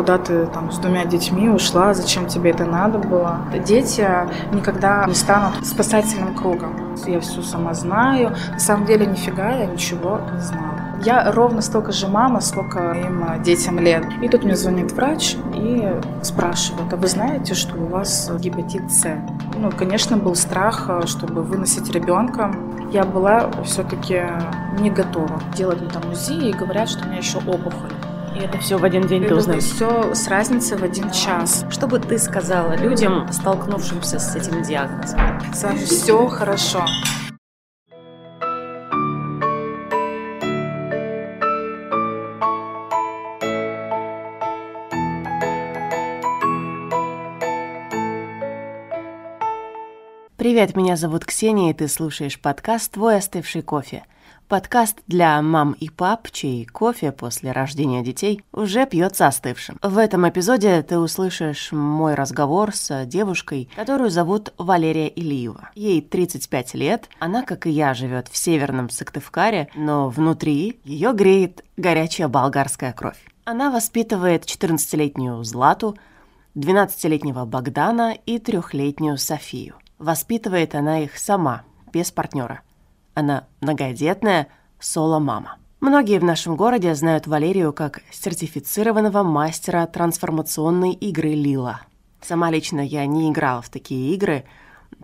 куда ты там с двумя детьми ушла, зачем тебе это надо было. Дети никогда не станут спасательным кругом. Я все сама знаю. На самом деле нифига я ничего не знала. Я ровно столько же мама, сколько им детям лет. И тут мне звонит врач и спрашивает, а вы знаете, что у вас гепатит С? Ну, конечно, был страх, чтобы выносить ребенка. Я была все-таки не готова делать там УЗИ и говорят, что у меня еще опухоль. И это все в один день ты узнаешь? Все с разницей в один час. Что бы ты сказала людям, столкнувшимся с этим диагнозом? С вами все хорошо. Привет, меня зовут Ксения, и ты слушаешь подкаст «Твой остывший кофе». Подкаст для мам и пап, чей кофе после рождения детей уже пьется остывшим. В этом эпизоде ты услышишь мой разговор с девушкой, которую зовут Валерия Ильева. Ей 35 лет, она, как и я, живет в северном Сыктывкаре, но внутри ее греет горячая болгарская кровь. Она воспитывает 14-летнюю Злату, 12-летнего Богдана и 3-летнюю Софию. Воспитывает она их сама, без партнера. Она многодетная соло-мама. Многие в нашем городе знают Валерию как сертифицированного мастера трансформационной игры Лила. Сама лично я не играла в такие игры,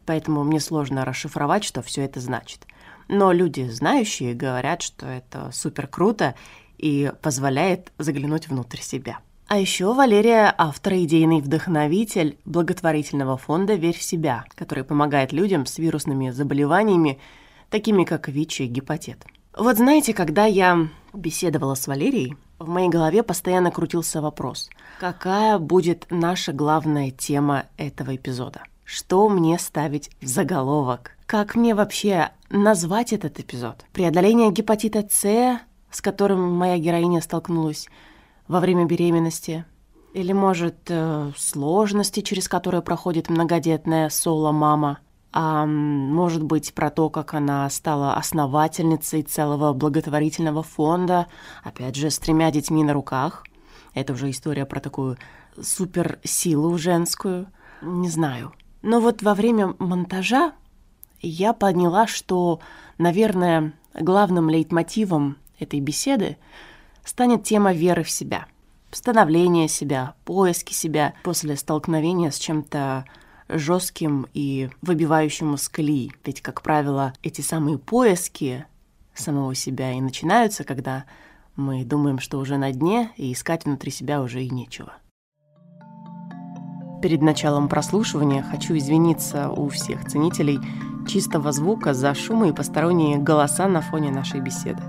поэтому мне сложно расшифровать, что все это значит. Но люди, знающие, говорят, что это супер круто и позволяет заглянуть внутрь себя. А еще Валерия – автор и идейный вдохновитель благотворительного фонда «Верь в себя», который помогает людям с вирусными заболеваниями, такими как ВИЧ и гепатит. Вот знаете, когда я беседовала с Валерией, в моей голове постоянно крутился вопрос, какая будет наша главная тема этого эпизода? Что мне ставить в заголовок? Как мне вообще назвать этот эпизод? Преодоление гепатита С, с которым моя героиня столкнулась – во время беременности, или, может, э, сложности, через которые проходит многодетная соло-мама, может быть, про то, как она стала основательницей целого благотворительного фонда, опять же, с тремя детьми на руках. Это уже история про такую суперсилу женскую. Не знаю. Но вот во время монтажа я поняла, что, наверное, главным лейтмотивом этой беседы станет тема веры в себя, становления себя, поиски себя после столкновения с чем-то жестким и выбивающим из колеи. Ведь, как правило, эти самые поиски самого себя и начинаются, когда мы думаем, что уже на дне, и искать внутри себя уже и нечего. Перед началом прослушивания хочу извиниться у всех ценителей чистого звука за шумы и посторонние голоса на фоне нашей беседы.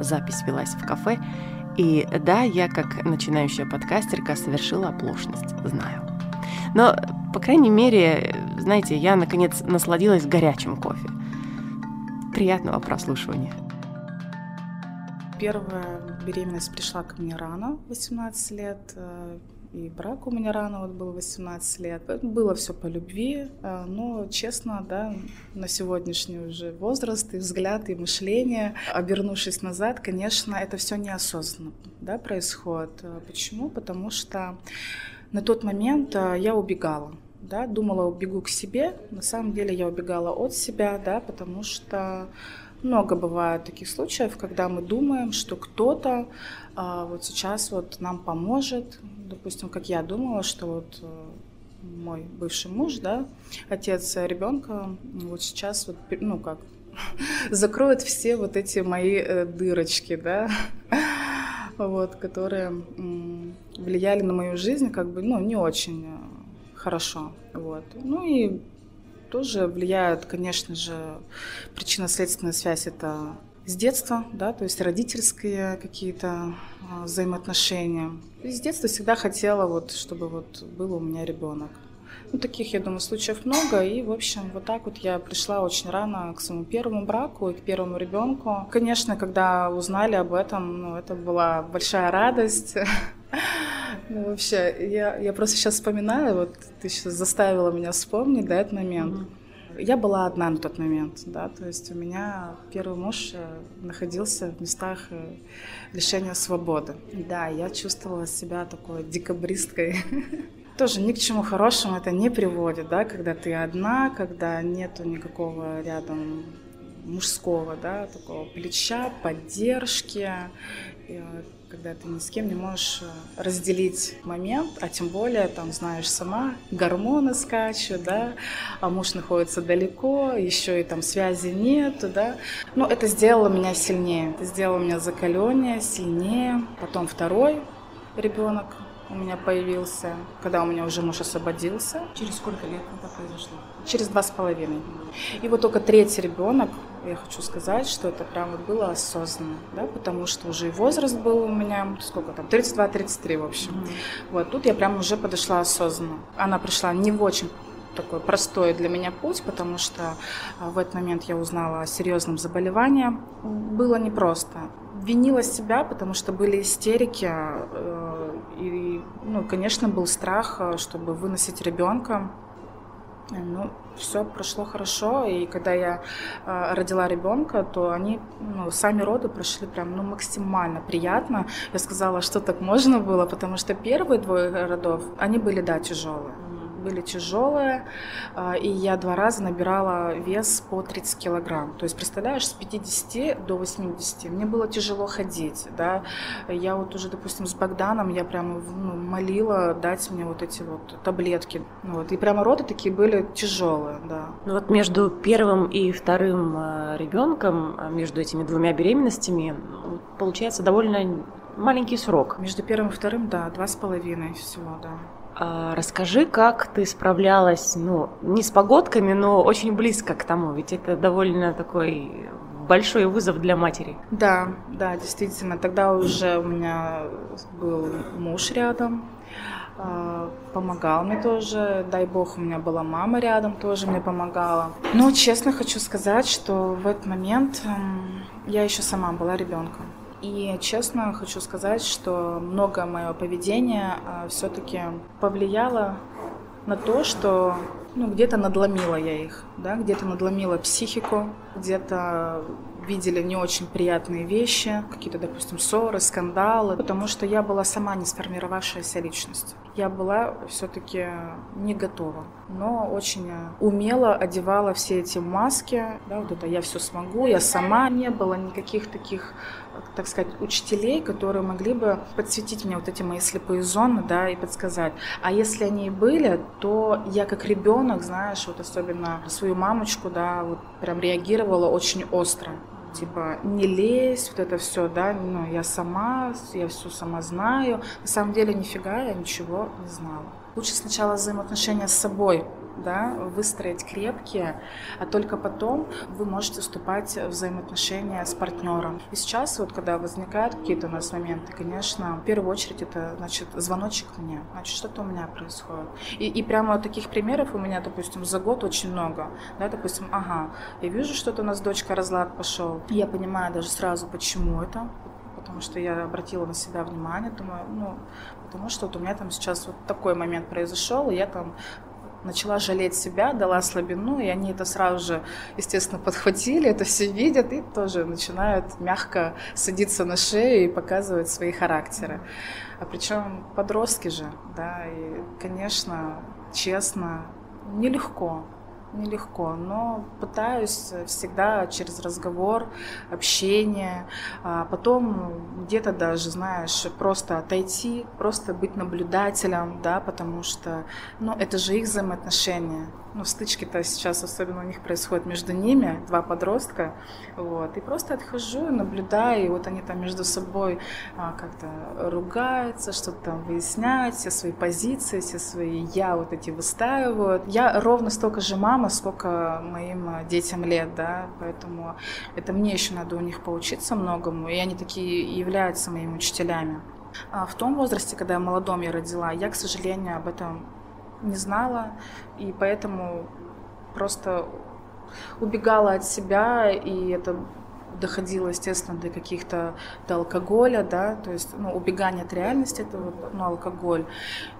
Запись велась в кафе, и да, я как начинающая подкастерка совершила оплошность, знаю. Но, по крайней мере, знаете, я наконец насладилась горячим кофе. Приятного прослушивания. Первая беременность пришла ко мне рано, 18 лет. Э, и брак у меня рано вот был 18 лет. Было все по любви, э, но честно, да, на сегодняшний уже возраст и взгляд, и мышление, обернувшись назад, конечно, это все неосознанно, да, происходит. Э, почему? Потому что на тот момент я убегала, да, думала, убегу к себе, на самом деле я убегала от себя, да, потому что много бывает таких случаев, когда мы думаем, что кто-то а, вот сейчас вот нам поможет. Допустим, как я думала, что вот э, мой бывший муж, да, отец ребенка, вот сейчас вот, ну как, закроет все вот эти мои э, дырочки, да, вот, которые влияли на мою жизнь, как бы, ну, не очень э, хорошо, вот. Ну и тоже влияют, конечно же, причинно-следственная связь это с детства, да, то есть родительские какие-то а, взаимоотношения. И с детства всегда хотела, вот, чтобы вот был у меня ребенок. Ну, таких, я думаю, случаев много. И, в общем, вот так вот я пришла очень рано к своему первому браку и к первому ребенку. Конечно, когда узнали об этом, ну, это была большая радость. Ну, вообще, я, я просто сейчас вспоминаю, вот ты сейчас заставила меня вспомнить, да, этот момент. Я была одна на тот момент, да, то есть у меня первый муж э, находился в местах э, лишения свободы. Да, я чувствовала себя такой декабристкой. Тоже ни к чему хорошему это не приводит, да, когда ты одна, когда нету никакого рядом мужского, да, такого плеча, поддержки, когда ты ни с кем не можешь э, разделить момент, а тем более, там, знаешь сама, гормоны скачут, да, а муж находится далеко, еще и там связи нету, да. Но это сделало меня сильнее, это сделало меня закаленнее, сильнее. Потом второй ребенок у меня появился, когда у меня уже муж освободился. Через сколько лет это произошло? Через два с половиной. И вот только третий ребенок, я хочу сказать, что это прям вот было осознанно, да, потому что уже и возраст был у меня, сколько там, 32-33, в общем. Mm-hmm. Вот, тут я прям уже подошла осознанно. Она пришла не в очень такой простой для меня путь, потому что а, в этот момент я узнала о серьезном заболевании. Было непросто. Винила себя, потому что были истерики, э, и, ну, конечно, был страх, э, чтобы выносить ребенка. Ну, все прошло хорошо, и когда я э, родила ребенка, то они, ну, сами роды прошли прям, ну, максимально приятно. Я сказала, что так можно было, потому что первые двое родов, они были, да, тяжелые были тяжелые, а, и я два раза набирала вес по 30 килограмм. То есть, представляешь, с 50 до 80. Мне было тяжело ходить, да. Я вот уже, допустим, с Богданом, я прямо ну, молила дать мне вот эти вот таблетки. Вот. И прямо роды такие были тяжелые, да. Ну вот между первым и вторым а, ребенком, а, между этими двумя беременностями, получается довольно маленький срок. Между первым и вторым, да, два с половиной всего, да. А, расскажи, как ты справлялась, ну, не с погодками, но очень близко к тому, ведь это довольно такой большой вызов для матери. Да, да, действительно. Тогда уже у меня был муж рядом, а, помогал мне тоже. Дай бог, у меня была мама рядом, тоже мне помогала. Но честно хочу сказать, что в этот момент я еще сама была ребенком. И честно хочу сказать, что многое мое поведение а, все-таки повлияло на то, что ну, где-то надломила я их, да, где-то надломила психику, где-то видели не очень приятные вещи, какие-то, допустим, ссоры, скандалы, потому что я была сама не сформировавшаяся личность. Я была все-таки не готова, но очень умело одевала все эти маски, да, вот это я все смогу, я сама не было никаких таких так сказать, учителей, которые могли бы подсветить мне вот эти мои слепые зоны, да, и подсказать. А если они и были, то я как ребенок, знаешь, вот особенно свою мамочку, да, вот прям реагировала очень остро типа не лезь, вот это все, да, ну я сама, я все сама знаю. На самом деле нифига я ничего не знала. Лучше сначала взаимоотношения с собой да, выстроить крепкие, а только потом вы можете вступать в взаимоотношения с партнером. И сейчас, вот когда возникают какие-то у нас моменты, конечно, в первую очередь это, значит, звоночек мне, значит, что-то у меня происходит. И, и прямо таких примеров у меня, допустим, за год очень много, да, допустим, ага, я вижу, что-то у нас дочка разлад пошел, я понимаю даже сразу, почему это, потому что я обратила на себя внимание, думаю, ну, потому что вот у меня там сейчас вот такой момент произошел, и я там начала жалеть себя, дала слабину, и они это сразу же, естественно, подхватили, это все видят и тоже начинают мягко садиться на шею и показывать свои характеры. А причем подростки же, да, и, конечно, честно, нелегко, нелегко, но пытаюсь всегда через разговор, общение, а потом где-то даже, знаешь, просто отойти, просто быть наблюдателем, да, потому что, ну, это же их взаимоотношения, ну, стычки-то сейчас особенно у них происходят между ними, два подростка, вот, и просто отхожу, наблюдаю, и вот они там между собой а, как-то ругаются, что-то там выясняют, все свои позиции, все свои я вот эти выстаивают. Я ровно столько же мама, сколько моим а, детям лет, да, поэтому это мне еще надо у них поучиться многому, и они такие являются моими учителями. А в том возрасте, когда я молодом я родила, я, к сожалению, об этом не знала, и поэтому просто убегала от себя, и это доходило, естественно, до каких-то, до алкоголя, да, то есть, ну, убегание от реальности, это вот, ну, алкоголь.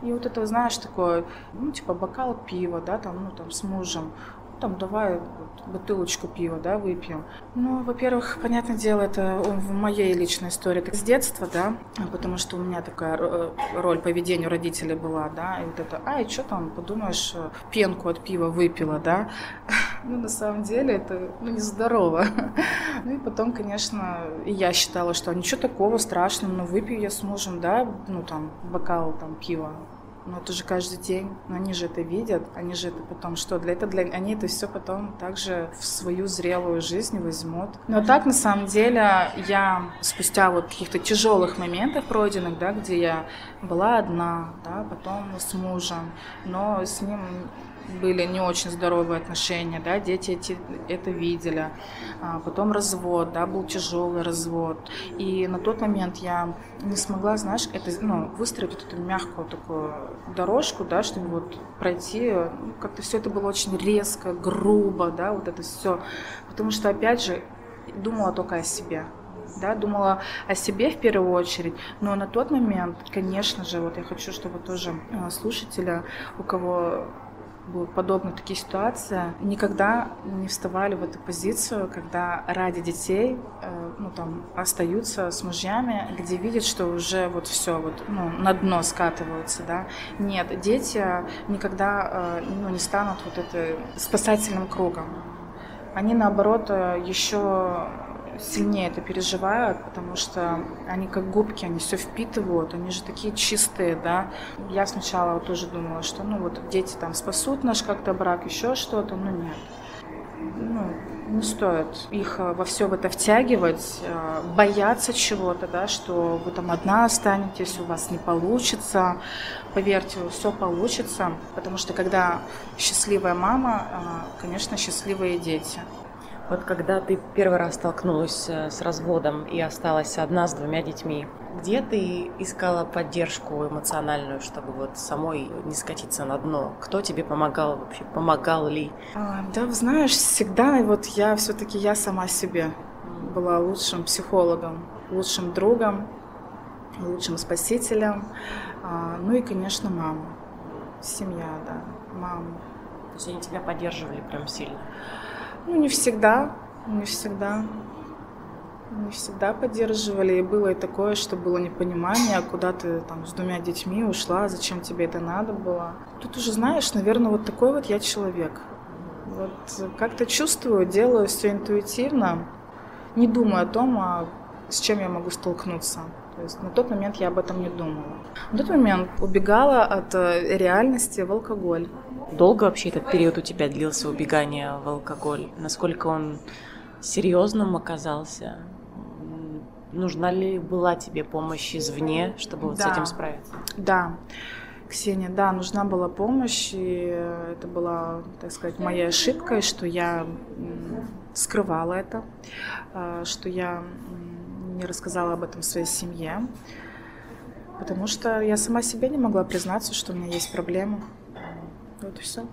И вот это, знаешь, такое, ну, типа бокал пива, да, там, ну, там, с мужем. Там, давай бутылочку пива, да, выпьем. Ну, во-первых, понятное дело, это в моей личной истории, это с детства, да, потому что у меня такая э, роль поведения родителей была, да, и вот это, ай, что там, подумаешь, э, пенку от пива выпила, да, ну, на самом деле, это, ну, нездорово. Ну, и потом, конечно, и я считала, что ничего такого страшного, ну, выпью я с мужем, да, ну, там, бокал, там, пива, но это же каждый день, но они же это видят, они же это потом что, для этого, для, они это все потом также в свою зрелую жизнь возьмут. Но так, на самом деле, я спустя вот каких-то тяжелых моментов пройденных, да, где я была одна, да, потом с мужем, но с ним были не очень здоровые отношения, да, дети эти, это видели. А потом развод, да, был тяжелый развод. И на тот момент я не смогла, знаешь, это, ну, выстроить эту мягкую такую дорожку, да, чтобы вот пройти. Ну, как-то все это было очень резко, грубо, да, вот это все. Потому что, опять же, думала только о себе да, думала о себе в первую очередь, но на тот момент, конечно же, вот я хочу, чтобы тоже а, слушателя, у кого будут подобны такие ситуации, никогда не вставали в эту позицию, когда ради детей э, ну, там, остаются с мужьями, где видят, что уже вот все вот, ну, на дно скатываются. Да? Нет, дети никогда э, ну, не станут вот это спасательным кругом. Они, наоборот, э, еще сильнее это переживают, потому что они как губки, они все впитывают, они же такие чистые, да. Я сначала тоже думала, что ну вот дети там спасут наш как-то брак, еще что-то, но нет. Ну, не стоит их э, во все в это втягивать, э, бояться чего-то, да, что вы там одна останетесь, у вас не получится. Поверьте, все получится, потому что когда счастливая мама, э, конечно, счастливые дети. Вот когда ты первый раз столкнулась э, с разводом и осталась одна с двумя детьми, где ты искала поддержку эмоциональную, чтобы вот самой не скатиться на дно? Кто тебе помогал вообще? Помогал ли? А, да, знаешь, всегда вот я все-таки я сама себе была лучшим психологом, лучшим другом, лучшим спасителем. А, ну и, конечно, мама. Семья, да, мама. То есть они тебя поддерживали прям сильно? Ну, не всегда, не всегда. Не всегда поддерживали. И было и такое, что было непонимание, куда ты там с двумя детьми ушла, зачем тебе это надо было. Тут уже знаешь, наверное, вот такой вот я человек. Вот как-то чувствую, делаю все интуитивно, не думаю о том, а с чем я могу столкнуться. То есть на тот момент я об этом не думала. На тот момент убегала от э, реальности в алкоголь. Долго вообще этот период у тебя длился убегания в алкоголь? Насколько он серьезным оказался? Нужна ли была тебе помощь извне, чтобы вот да. с этим справиться? Да. Ксения, да, нужна была помощь, и это была, так сказать, моя ошибка, что я скрывала это, а, что я не рассказала об этом своей семье, потому что я сама себе не могла признаться, что у меня есть проблемы. Вот и все.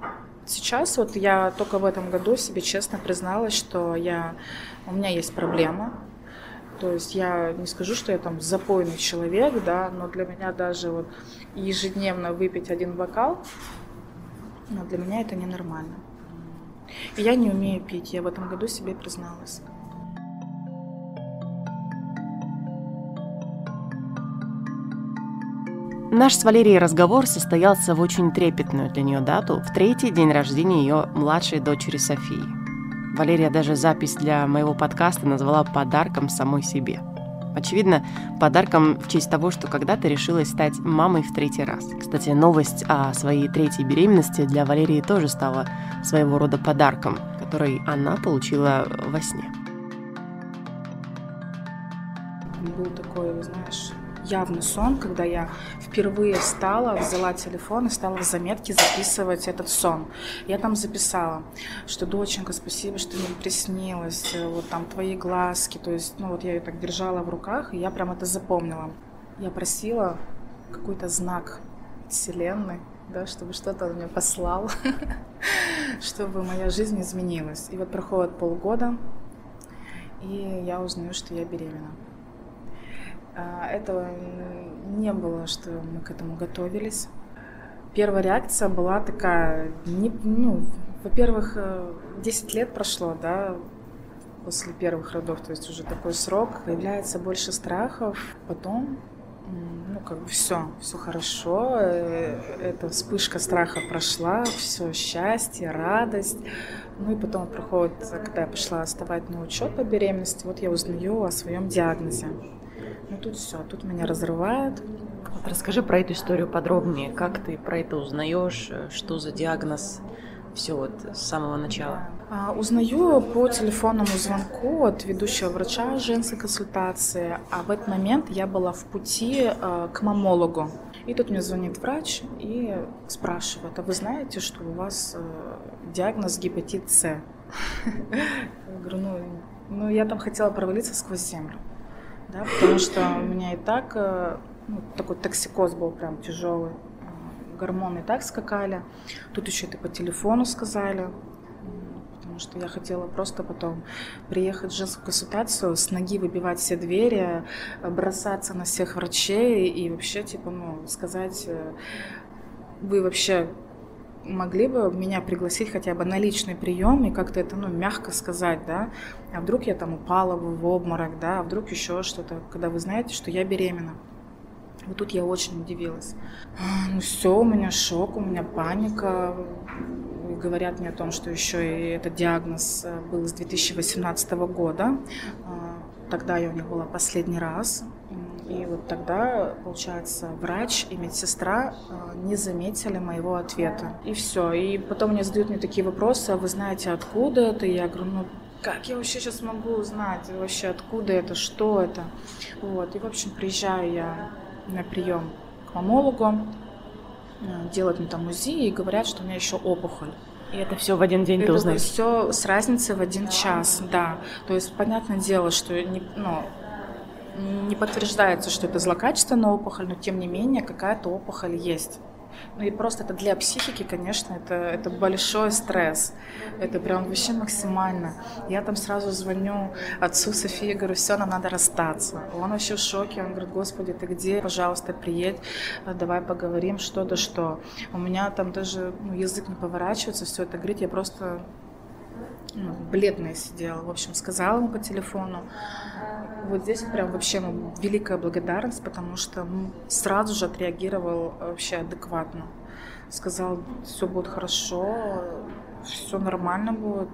Сейчас вот я только в этом году себе честно призналась, что я, у меня есть проблема. То есть я не скажу, что я там запойный человек, да, но для меня даже вот ежедневно выпить один бокал, но для меня это ненормально. И я не умею пить, я в этом году себе призналась. Наш с Валерией разговор состоялся в очень трепетную для нее дату, в третий день рождения ее младшей дочери Софии. Валерия даже запись для моего подкаста назвала подарком самой себе. Очевидно, подарком в честь того, что когда-то решилась стать мамой в третий раз. Кстати, новость о своей третьей беременности для Валерии тоже стала своего рода подарком, который она получила во сне. Был такой, знаешь, явный сон, когда я впервые встала, взяла телефон и стала в заметке записывать этот сон. Я там записала, что доченька, спасибо, что мне приснилось, вот там твои глазки, то есть, ну вот я ее так держала в руках, и я прям это запомнила. Я просила какой-то знак Вселенной, да, чтобы что-то он мне послал, чтобы моя жизнь изменилась. И вот проходит полгода, и я узнаю, что я беременна. А, этого не было, что мы к этому готовились. Первая реакция была такая, не, ну, Во-первых, 10 лет прошло, да, после первых родов, то есть уже такой срок, появляется больше страхов, потом ну, как бы все, все хорошо, э, эта вспышка страха прошла, все счастье, радость. Ну и потом проходит, когда я пошла вставать на учет по беременности, вот я узнаю о своем диагнозе. Ну тут все, тут меня разрывает. Вот расскажи про эту историю подробнее, как ты про это узнаешь, что за диагноз, все вот с самого начала. А, узнаю по телефонному звонку от ведущего врача женской консультации, а в этот момент я была в пути а, к мамологу. И тут мне звонит врач и спрашивает, а вы знаете, что у вас а, диагноз гепатит С? Я говорю, ну, ну я там хотела провалиться сквозь землю, да, потому что у меня и так ну, такой токсикоз был прям тяжелый, гормоны и так скакали, тут еще это по телефону сказали, потому что я хотела просто потом приехать в женскую консультацию, с ноги выбивать все двери, бросаться на всех врачей и вообще, типа, ну, сказать, э, вы вообще могли бы меня пригласить хотя бы на личный прием и как-то это, ну, мягко сказать, да, а вдруг я там упала в обморок, да, а вдруг еще что-то, когда вы знаете, что я беременна. Вот тут я очень удивилась. Ну все, у меня шок, у меня паника, говорят мне о том, что еще и этот диагноз э, был с 2018 года. А, тогда я у них была последний раз. И вот тогда, получается, врач и медсестра э, не заметили моего ответа. И все. И потом мне задают мне такие вопросы, а вы знаете, откуда это? И я говорю, ну как я вообще сейчас могу узнать вообще, откуда это, что это? Вот. И, в общем, приезжаю я на прием к мамологу, э, делают мне там УЗИ и говорят, что у меня еще опухоль. И это все в один день это ты узнаешь? все с разницей в один час, да. То есть, понятное дело, что не, ну, не подтверждается, что это злокачественная опухоль, но тем не менее какая-то опухоль есть. Ну и просто это для психики, конечно, это, это большой стресс. Это прям вообще максимально. Я там сразу звоню отцу Софии, говорю, все, нам надо расстаться. Он вообще в шоке, он говорит, господи, ты где? Пожалуйста, приедь, давай поговорим, что да что. У меня там даже ну, язык не поворачивается, все это говорит, я просто ну, бледная сидела. В общем, сказала ему по телефону. Вот здесь прям вообще великая благодарность, потому что ну, сразу же отреагировал вообще адекватно. Сказал, все будет хорошо, все нормально будет,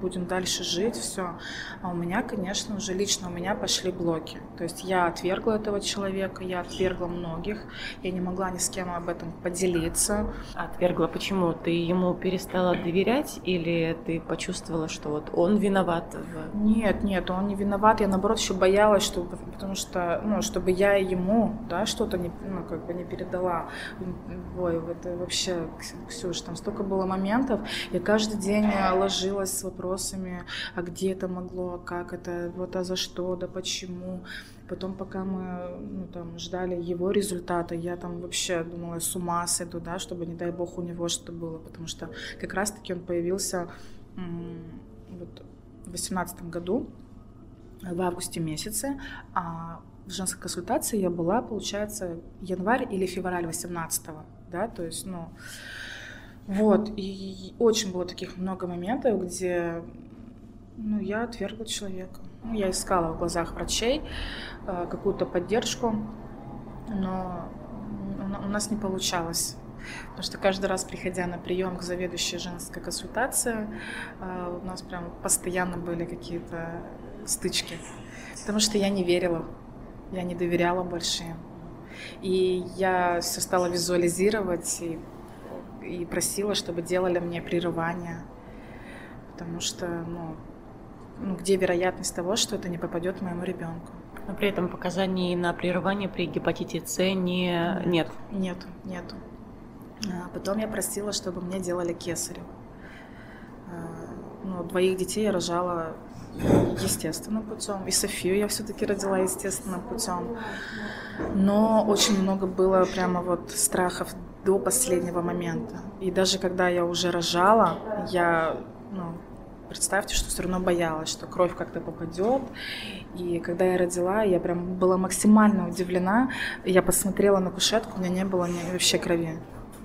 будем дальше жить, все. А у меня, конечно, уже лично у меня пошли блоки. То есть я отвергла этого человека, я отвергла многих, я не могла ни с кем об этом поделиться. Отвергла почему? Ты ему перестала доверять или ты почувствовала, что вот он виноват? В... Нет, нет, он не виноват. Я наоборот еще боялась, что, потому что, ну, чтобы я ему, да, что-то не, ну, как бы не передала. Ой, это вообще, Ксюш, там столько было моментов. Я каждый день ложилась с вопросами, а где это могло, как это, вот а за что, да почему. Потом, пока мы ну, там, ждали его результата, я там вообще думала, с ума сойду, да, чтобы, не дай бог, у него что-то было, потому что как раз-таки он появился вот, в восемнадцатом году, в августе месяце, а в женской консультации я была, получается, январь или февраль 18 да, то есть, ну, вот, и очень было таких много моментов, где ну, я отвергла человека. Ну, я искала в глазах врачей э, какую-то поддержку, но у нас не получалось. Потому что каждый раз, приходя на прием к заведующей женской консультации, э, у нас прям постоянно были какие-то стычки. Потому что я не верила, я не доверяла больше. И я все стала визуализировать и и просила, чтобы делали мне прерывание, потому что, ну, ну, где вероятность того, что это не попадет моему ребенку. Но при этом показаний на прерывание при гепатите С не, нет? Нет, нету. А потом я просила, чтобы мне делали кесарево. А, ну, двоих детей я рожала естественным путем. И Софию я все-таки родила естественным путем. Но очень много было прямо вот страхов до последнего момента. И даже когда я уже рожала, я, ну, представьте, что все равно боялась, что кровь как-то попадет. И когда я родила, я прям была максимально удивлена. Я посмотрела на кушетку, у меня не было вообще крови.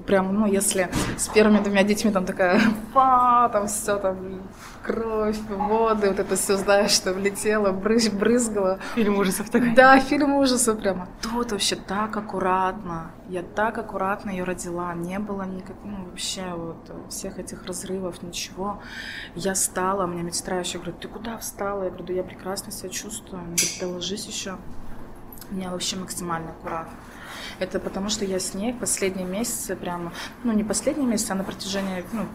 Прям, ну, если с первыми двумя детьми там такая, па, там все там кровь, воды, вот это все, знаешь, что влетело, брызг, брызгало. Фильм ужасов такой. Да, фильм ужасов прямо. Тут вообще так аккуратно. Я так аккуратно ее родила. Не было никак, ну, вообще вот всех этих разрывов, ничего. Я встала, мне медсестра еще говорит, ты куда встала? Я говорю, да я прекрасно себя чувствую. Она говорит, да ложись еще. У меня вообще максимально аккуратно. Это потому, что я с ней последние месяцы прямо, ну не последние месяцы, а на протяжении ну,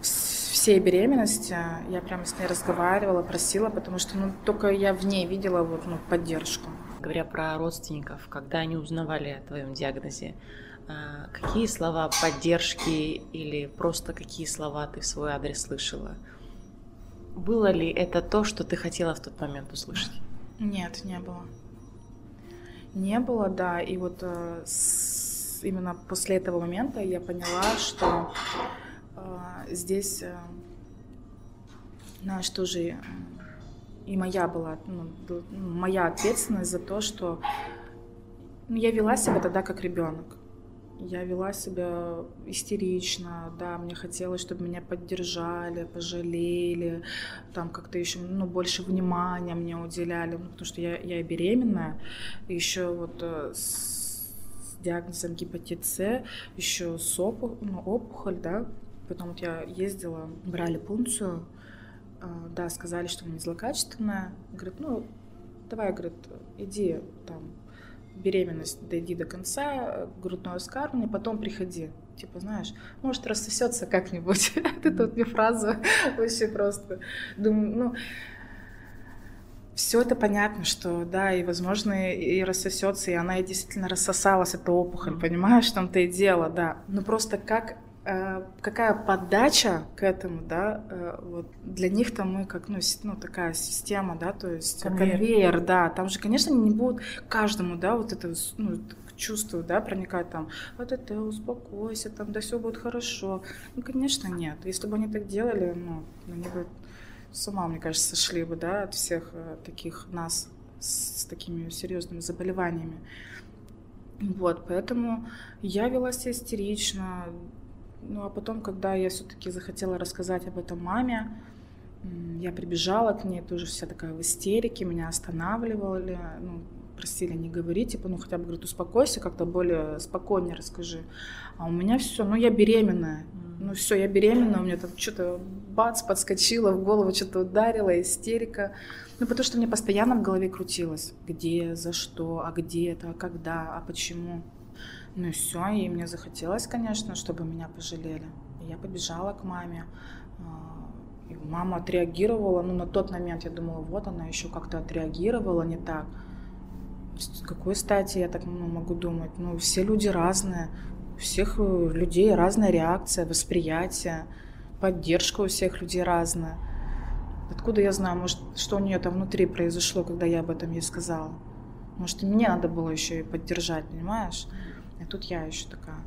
всей беременности я прямо с ней разговаривала, просила, потому что ну, только я в ней видела вот, ну, поддержку. Говоря про родственников, когда они узнавали о твоем диагнозе, а, какие слова поддержки или просто какие слова ты в свой адрес слышала? Было ли это то, что ты хотела в тот момент услышать? Нет, не было. Не было, да. И вот э, с, именно после этого момента я поняла, что э, здесь, э, знаешь, тоже э, и моя была, ну, моя ответственность за то, что ну, я вела себя тогда как ребенок. Я вела себя истерично, да, мне хотелось, чтобы меня поддержали, пожалели, там как-то еще, ну, больше внимания мне уделяли, ну, потому что я, я беременная, еще вот э, с, диагнозом гепатит С, еще с опу, ну, опухоль, да, потом вот я ездила, брали пункцию, э, да, сказали, что она злокачественная, говорит, ну, давай, говорит, иди там беременность дойди до конца, грудное вскармливание, потом приходи. Типа, знаешь, может, рассосется как-нибудь. Это тут мне фраза вообще просто. Думаю, ну, все это понятно, что да, и возможно и рассосется, и она и действительно рассосалась, эта опухоль, понимаешь, там-то и дело, да. Но просто как Э, какая подача к этому, да, э, вот для них там мы как, ну, ну, такая система, да, то есть конвейер. конвейер, да, там же, конечно, не будут каждому, да, вот это, ну, чувство, да, проникать там, вот это, успокойся, там, да, все будет хорошо. Ну, конечно, нет. Если бы они так делали, ну, они бы с ума, мне кажется, сошли бы, да, от всех э, таких нас с, с такими серьезными заболеваниями. Вот, поэтому я вела себя истерично, ну а потом, когда я все-таки захотела рассказать об этом маме, я прибежала к ней, тоже вся такая в истерике, меня останавливали, ну, просили не говорить, типа, ну хотя бы, говорит, успокойся, как-то более спокойнее расскажи. А у меня все, ну я беременная, ну все, я беременная, у меня там что-то бац, подскочило, в голову что-то ударило, истерика. Ну потому что мне постоянно в голове крутилось, где, за что, а где это, а когда, а почему. Ну и все, и мне захотелось, конечно, чтобы меня пожалели. Я побежала к маме. А, и мама отреагировала, ну на тот момент я думала, вот она еще как-то отреагировала не так. С какой стати я так ну, могу думать? Ну, все люди разные, у всех э, людей разная реакция, восприятие, поддержка у всех людей разная. Откуда я знаю, может, что у нее там внутри произошло, когда я об этом ей сказала? Может, и мне надо было еще и поддержать, понимаешь? И тут я еще такая,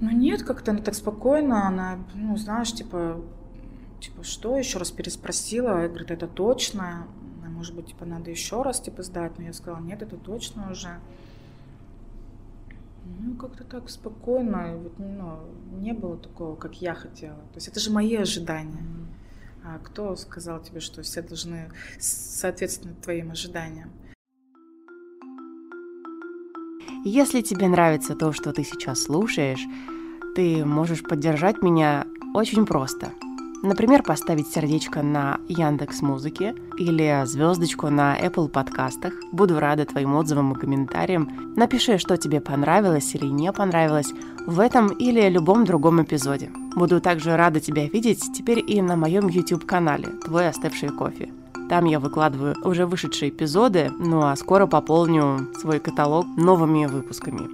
ну нет, как-то она так спокойно, она, ну знаешь, типа, типа, что, еще раз переспросила, я говорю, это точно, а может быть, типа, надо еще раз, типа, сдать, но я сказала, нет, это точно уже. Ну, как-то так спокойно, вот, ну, не было такого, как я хотела. То есть это же мои ожидания. А кто сказал тебе, что все должны соответствовать твоим ожиданиям? Если тебе нравится то, что ты сейчас слушаешь, ты можешь поддержать меня очень просто. Например, поставить сердечко на Яндекс Музыке или звездочку на Apple подкастах. Буду рада твоим отзывам и комментариям. Напиши, что тебе понравилось или не понравилось в этом или любом другом эпизоде. Буду также рада тебя видеть теперь и на моем YouTube-канале «Твой остывший кофе». Там я выкладываю уже вышедшие эпизоды, ну а скоро пополню свой каталог новыми выпусками.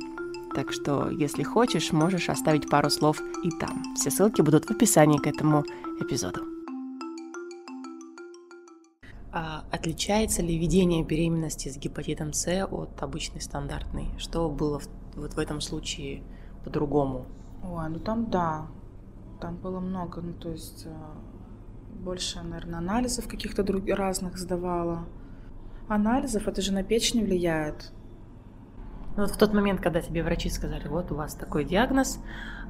Так что, если хочешь, можешь оставить пару слов и там. Все ссылки будут в описании к этому эпизоду. А отличается ли ведение беременности с гепатитом С от обычной стандартной? Что было в, вот в этом случае по-другому? Ой, ну там да, там было много, ну то есть э, больше, наверное, анализов каких-то друг... разных сдавала. Анализов, это же на печень влияет. Ну, вот в тот момент, когда тебе врачи сказали, вот у вас такой диагноз,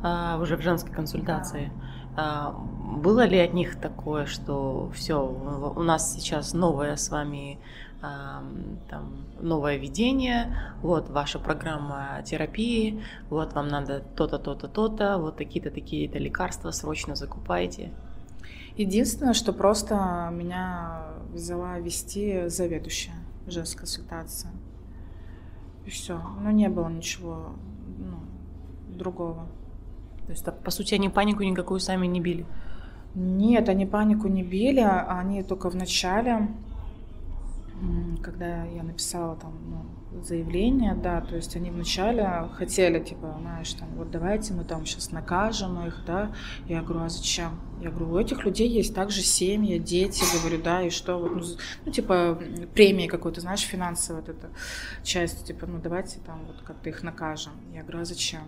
а, уже в женской консультации, а, было ли от них такое, что все, у нас сейчас новое с вами а, там, новое видение, вот ваша программа терапии, вот вам надо то-то, то-то, то-то, вот такие-то, такие-то лекарства срочно закупайте. Единственное, что просто меня взяла вести заведующая женской консультации. И все. Ну, не было ничего ну, другого. То есть, так, по сути, они панику никакую сами не били? Нет, они панику не били, они только в начале, когда я написала там ну, заявление, да, то есть они вначале хотели, типа, знаешь, там, вот давайте мы там сейчас накажем их, да, я говорю, а зачем? Я говорю, у этих людей есть также семьи, дети, говорю, да, и что, вот, ну, ну типа, премии какой-то, знаешь, финансовая вот эта часть, типа, ну, давайте там вот как-то их накажем. Я говорю, а зачем?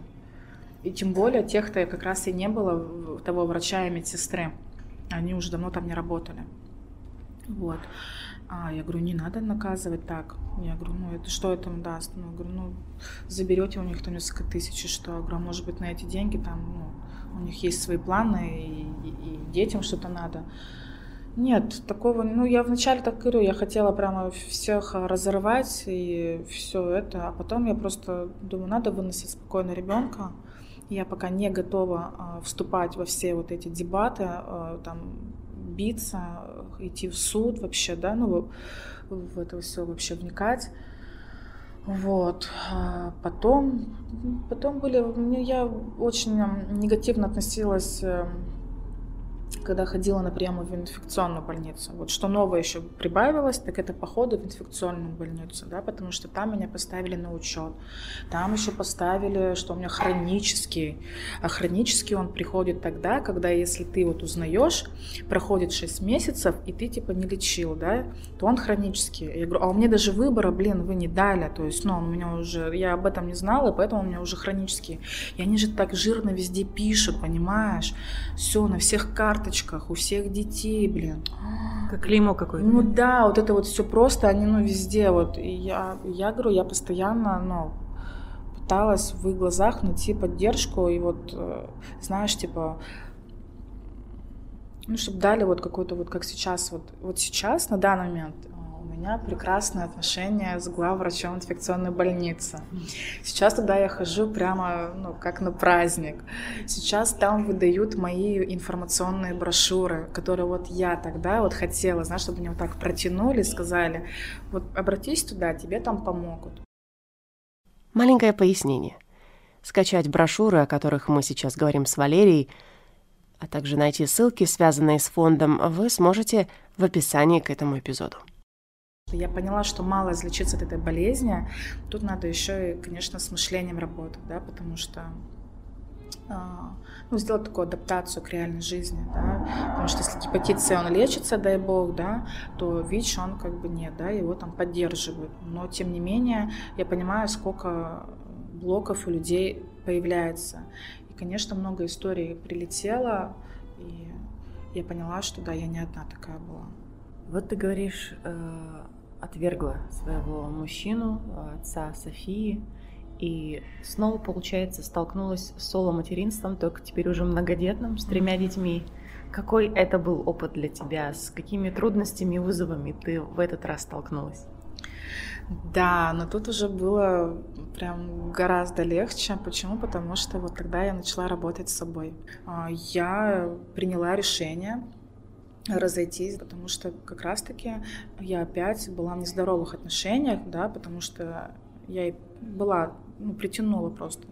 И тем более тех-то как раз и не было, того врача и медсестры. Они уже давно там не работали. Вот. А я говорю, не надо наказывать так. Я говорю, ну это что этому даст? Ну, я говорю, ну заберете у них там несколько тысяч, и что? Я говорю, а может быть на эти деньги там, ну, у них есть свои планы, и, и, и детям что-то надо. Нет, такого, ну я вначале так говорю, я хотела прямо всех разорвать и все это, а потом я просто думаю, надо выносить спокойно ребенка, я пока не готова а, вступать во все вот эти дебаты, а, там, биться, идти в суд вообще, да, ну, в это все вообще вникать. Вот. А потом, потом были, я очень негативно относилась эм, когда ходила на прием в инфекционную больницу. Вот что новое еще прибавилось, так это походы в инфекционную больницу, да, потому что там меня поставили на учет. Там еще поставили, что у меня хронический. А хронический он приходит тогда, когда если ты вот узнаешь, проходит 6 месяцев, и ты типа не лечил, да, то он хронический. Я говорю, а у меня даже выбора, блин, вы не дали. То есть, ну, он меня уже, я об этом не знала, и поэтому у меня уже хронический. И они же так жирно везде пишут, понимаешь? Все, на всех карточках карточках у всех детей, блин. Как клеймо какое-то. Ну да, вот это вот все просто, они ну везде вот. И я, я говорю, я постоянно, ну, пыталась в их глазах найти поддержку и вот, э, знаешь, типа, ну, чтобы дали вот какой-то вот, как сейчас, вот, вот сейчас, на данный момент, меня прекрасные отношения с главврачом инфекционной больницы. Сейчас туда я хожу прямо, ну, как на праздник. Сейчас там выдают мои информационные брошюры, которые вот я тогда вот хотела, знаешь, чтобы мне вот так протянули, сказали, вот обратись туда, тебе там помогут. Маленькое пояснение. Скачать брошюры, о которых мы сейчас говорим с Валерией, а также найти ссылки, связанные с фондом, вы сможете в описании к этому эпизоду. Я поняла, что мало излечиться от этой болезни. Тут надо еще и, конечно, с мышлением работать, да, потому что а, ну, сделать такую адаптацию к реальной жизни, да, потому что если гепатит С, он лечится, дай бог, да, то ВИЧ, он как бы нет, да, его там поддерживают, но тем не менее я понимаю, сколько блоков у людей появляется, и, конечно, много историй прилетело, и я поняла, что да, я не одна такая была. Вот ты говоришь, э, отвергла своего мужчину, отца Софии, и снова, получается, столкнулась с соло-материнством, только теперь уже многодетным, с тремя детьми. Какой это был опыт для тебя? С какими трудностями и вызовами ты в этот раз столкнулась? Да, но тут уже было прям гораздо легче. Почему? Потому что вот тогда я начала работать с собой. А, я приняла решение разойтись, потому что как раз-таки я опять была в нездоровых отношениях, да, потому что я была, ну, притянула просто.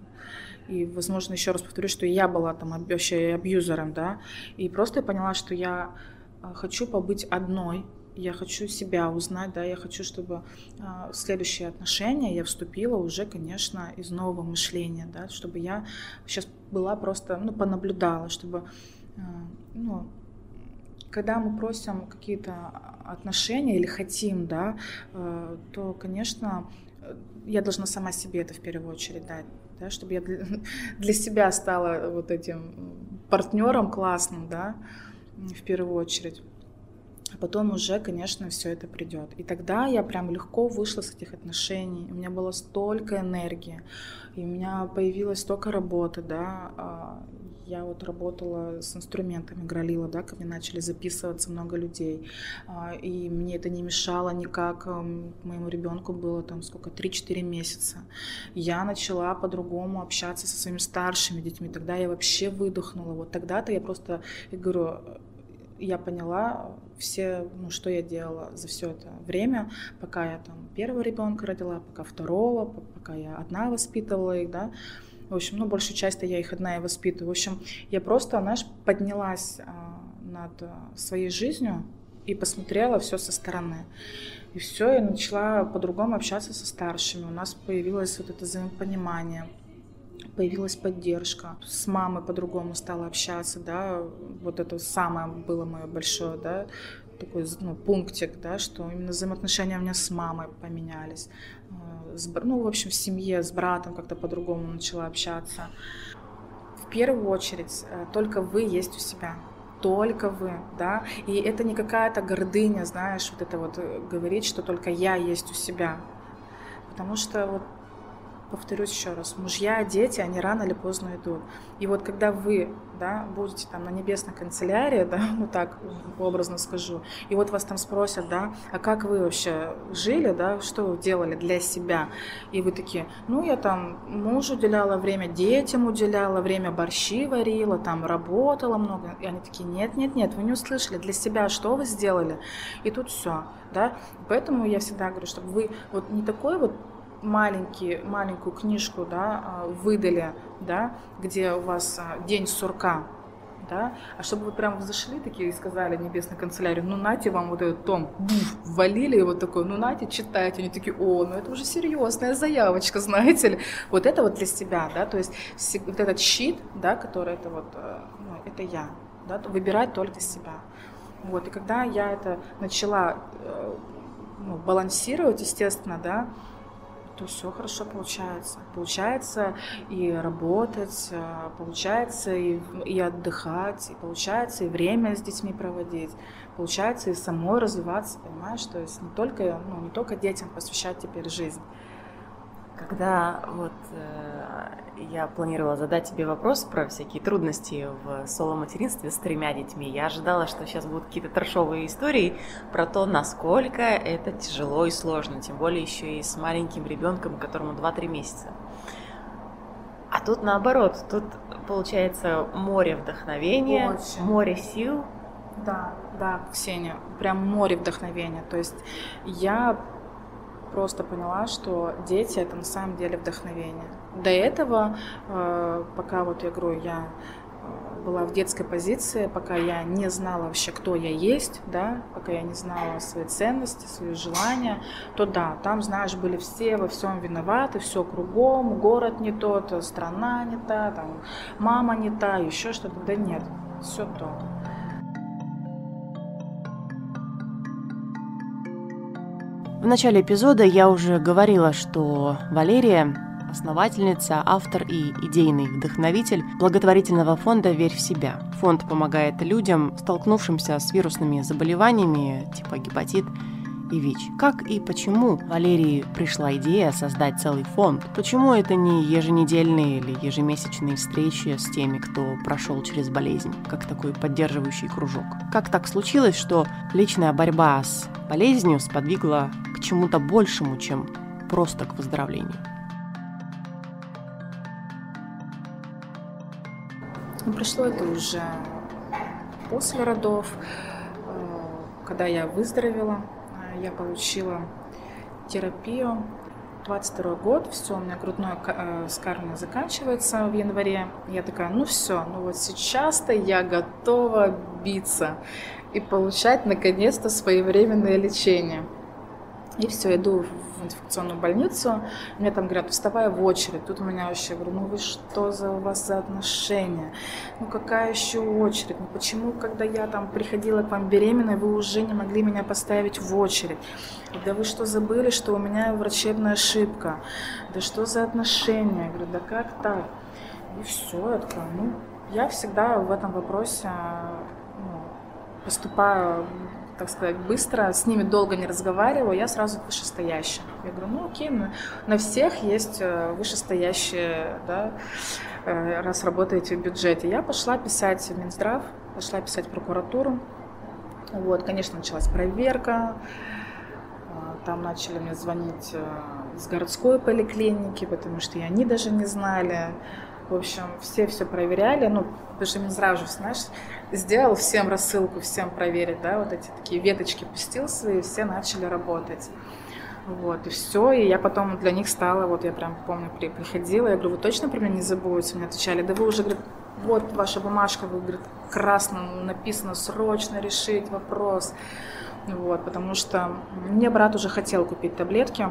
И, возможно, еще раз повторю, что я была там вообще абьюзером, да, и просто я поняла, что я а, хочу побыть одной, я хочу себя узнать, да, я хочу, чтобы в следующие отношения я вступила уже, конечно, из нового мышления, да, чтобы я сейчас была просто, ну, понаблюдала, чтобы, э, ну, когда мы просим какие-то отношения или хотим, да, э, то, конечно, я должна сама себе это в первую очередь дать, да, чтобы я для себя стала вот этим партнером классным, да, в первую очередь. Потом уже, конечно, все это придет. И тогда я прям легко вышла с этих отношений. У меня было столько энергии, и у меня появилась столько работы, да. А, я вот работала с инструментами, гралила, да, ко мне начали записываться много людей. А, и мне это не мешало никак. Моему ребенку было там сколько, 3-4 месяца. Я начала по-другому общаться со своими старшими детьми. Тогда я вообще выдохнула. Вот тогда-то я просто, я говорю, я поняла все, ну, что я делала за все это время, пока я там первого ребенка родила, пока второго, пока я одна воспитывала их, да. В общем, ну, большую часть я их одна и воспитываю. В общем, я просто, знаешь, поднялась а, над а, своей жизнью и посмотрела все со стороны. И все, я начала по-другому общаться со старшими. У нас появилось вот это взаимопонимание появилась поддержка. С мамой по-другому стала общаться, да, вот это самое было мое большое, да, такой ну, пунктик, да, что именно взаимоотношения у меня с мамой поменялись. Э, с, ну, в общем, в семье, с братом как-то по-другому начала общаться. В первую очередь, э, только вы есть у себя только вы, да, и это не какая-то гордыня, знаешь, вот это вот э, говорить, что только я есть у себя, потому что вот повторюсь еще раз, мужья, дети, они рано или поздно идут. И вот когда вы да, будете там на небесной канцелярии, да, ну так образно скажу, и вот вас там спросят, да, а как вы вообще жили, да, что вы делали для себя? И вы такие, ну я там мужу уделяла время, детям уделяла время, борщи варила, там работала много. И они такие, нет, нет, нет, вы не услышали, для себя что вы сделали? И тут все, да. Поэтому я всегда говорю, чтобы вы вот не такой вот маленький, маленькую книжку да, а, выдали, да, где у вас а, день сурка, да, а чтобы вы прям зашли такие и сказали небесной канцелярии, ну нате вам вот этот том, буф, ввалили его такой, ну нате, читайте, они такие, о, ну это уже серьезная заявочка, знаете ли, вот это вот для себя, да, то есть вот этот щит, да, который это вот, э, ну, это я, да, выбирать только себя. Вот, и когда я это начала э, ну, балансировать, естественно, да, то все хорошо получается. Получается и работать, э, получается и, и отдыхать, и получается и время с детьми проводить, получается и самой развиваться, понимаешь? То есть не только, ну, не только детям посвящать теперь жизнь. Когда вот э, я планировала задать тебе вопрос про всякие трудности в соло-материнстве с тремя детьми, я ожидала, что сейчас будут какие-то трешовые истории про то, насколько это тяжело и сложно, тем более еще и с маленьким ребенком, которому 2-3 месяца. А тут наоборот, тут получается море вдохновения, Очень. море сил. Да, да, Ксения, прям море вдохновения. То есть я просто поняла, что дети это на самом деле вдохновение. До этого, э, пока вот я говорю, я э, была в детской позиции, пока я не знала вообще, кто я есть, да, пока я не знала свои ценности, свои желания, то да, там, знаешь, были все во всем виноваты, все кругом, город не тот, страна не та, там, мама не та, еще что-то. Да нет, все то. В начале эпизода я уже говорила, что Валерия основательница, автор и идейный вдохновитель благотворительного фонда «Верь в себя». Фонд помогает людям, столкнувшимся с вирусными заболеваниями типа гепатит и ВИЧ. Как и почему Валерии пришла идея создать целый фонд? Почему это не еженедельные или ежемесячные встречи с теми, кто прошел через болезнь, как такой поддерживающий кружок? Как так случилось, что личная борьба с болезнью сподвигла к чему-то большему, чем просто к выздоровлению? Ну, пришло это уже после родов, э, когда я выздоровела, я получила терапию. 22 год, все, у меня грудное э, вскармливание заканчивается в январе. Я такая, ну все, ну вот сейчас-то я готова биться и получать наконец-то своевременное лечение. И все, иду в инфекционную больницу, мне там говорят, вставай в очередь. Тут у меня вообще, говорю, ну вы что за у вас за отношения? Ну какая еще очередь? Ну почему, когда я там приходила к вам беременной, вы уже не могли меня поставить в очередь? Да вы что, забыли, что у меня врачебная ошибка? Да что за отношения? Я говорю, да как так? И все, такая, ну, я всегда в этом вопросе ну, поступаю так сказать, быстро, с ними долго не разговариваю, я сразу к вышестоящим. Я говорю, ну окей, на, на всех есть э, вышестоящие, да, э, раз работаете в бюджете. Я пошла писать в Минздрав, пошла писать в прокуратуру. Вот, конечно, началась проверка, там начали мне звонить из городской поликлиники, потому что и они даже не знали. В общем, все все проверяли, ну, потому что Минздрав же, знаешь, сделал всем рассылку, всем проверить, да, вот эти такие веточки пустил свои, все начали работать. Вот, и все, и я потом для них стала, вот я прям помню, приходила, я говорю, вы точно про меня не забудете? Мне отвечали, да вы уже, говорит, вот ваша бумажка, вы, говорит, красным написано, срочно решить вопрос. Вот, потому что мне брат уже хотел купить таблетки,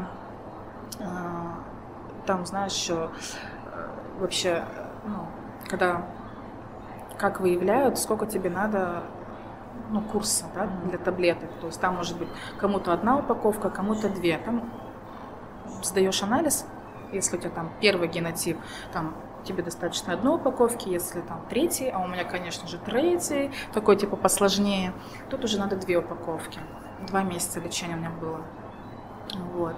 а, там, знаешь, еще вообще, ну, когда как выявляют, сколько тебе надо ну, курса да, для таблеток. То есть там может быть кому-то одна упаковка, кому-то две. Там сдаешь анализ, если у тебя там первый генотип, там тебе достаточно одной упаковки, если там третий, а у меня, конечно же, третий, такой типа посложнее, тут уже надо две упаковки. Два месяца лечения у меня было. Вот.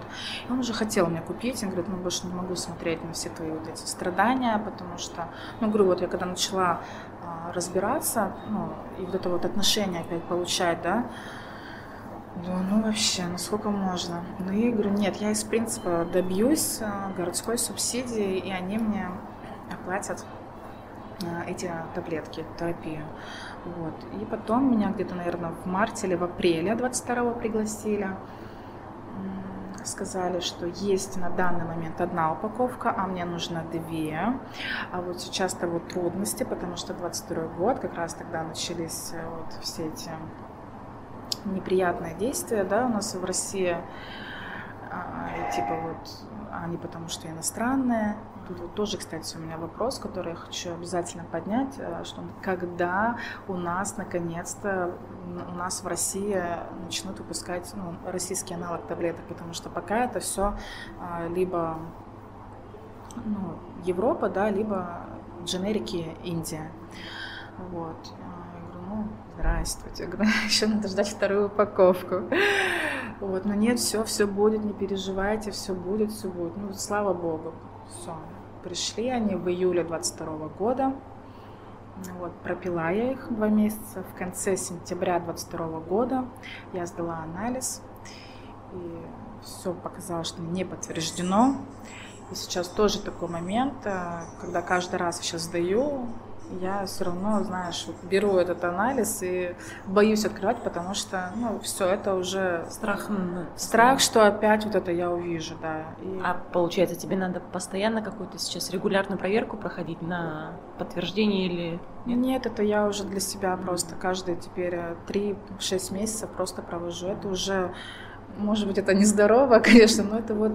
И он уже хотел мне купить, он говорит, ну больше не могу смотреть на все твои вот эти страдания, потому что, ну, говорю, вот я когда начала а, разбираться, ну, и вот это вот отношение опять получать, да, Думаю, ну вообще, ну сколько можно? Ну и говорю, нет, я из принципа добьюсь а, городской субсидии, и они мне оплатят а, эти таблетки, терапию. Вот. И потом меня где-то, наверное, в марте или в апреле 22 пригласили сказали, что есть на данный момент одна упаковка, а мне нужно две. А вот сейчас того трудности, потому что 22 год, как раз тогда начались э, вот все эти неприятные действия, да, у нас в России, а, и типа вот они потому что иностранные, Тут вот тоже, кстати, у меня вопрос, который я хочу обязательно поднять, э, что когда у нас наконец-то, у нас в России начнут выпускать ну, российский аналог таблеток, потому что пока это все а, либо ну, Европа, да, либо дженерики Индия. Вот. Я говорю, ну, здравствуйте. Я говорю, еще надо ждать вторую упаковку. Вот, но нет, все, все будет, не переживайте, все будет, все будет. Ну, слава богу, все. Пришли они в июле 22 года. Вот, пропила я их два месяца. В конце сентября 22 года я сдала анализ. И все показало, что не подтверждено. И сейчас тоже такой момент, э, когда каждый раз я сейчас сдаю, я все равно, знаешь, вот беру этот анализ и боюсь открывать, потому что, ну, все это уже страх, страх, что опять вот это я увижу, да. И... А получается, тебе надо постоянно какую-то сейчас регулярную проверку проходить на подтверждение или нет? Нет, это я уже для себя просто каждые теперь 3-6 э, месяцев просто провожу. Это уже, может быть, это нездорово, конечно, но это вот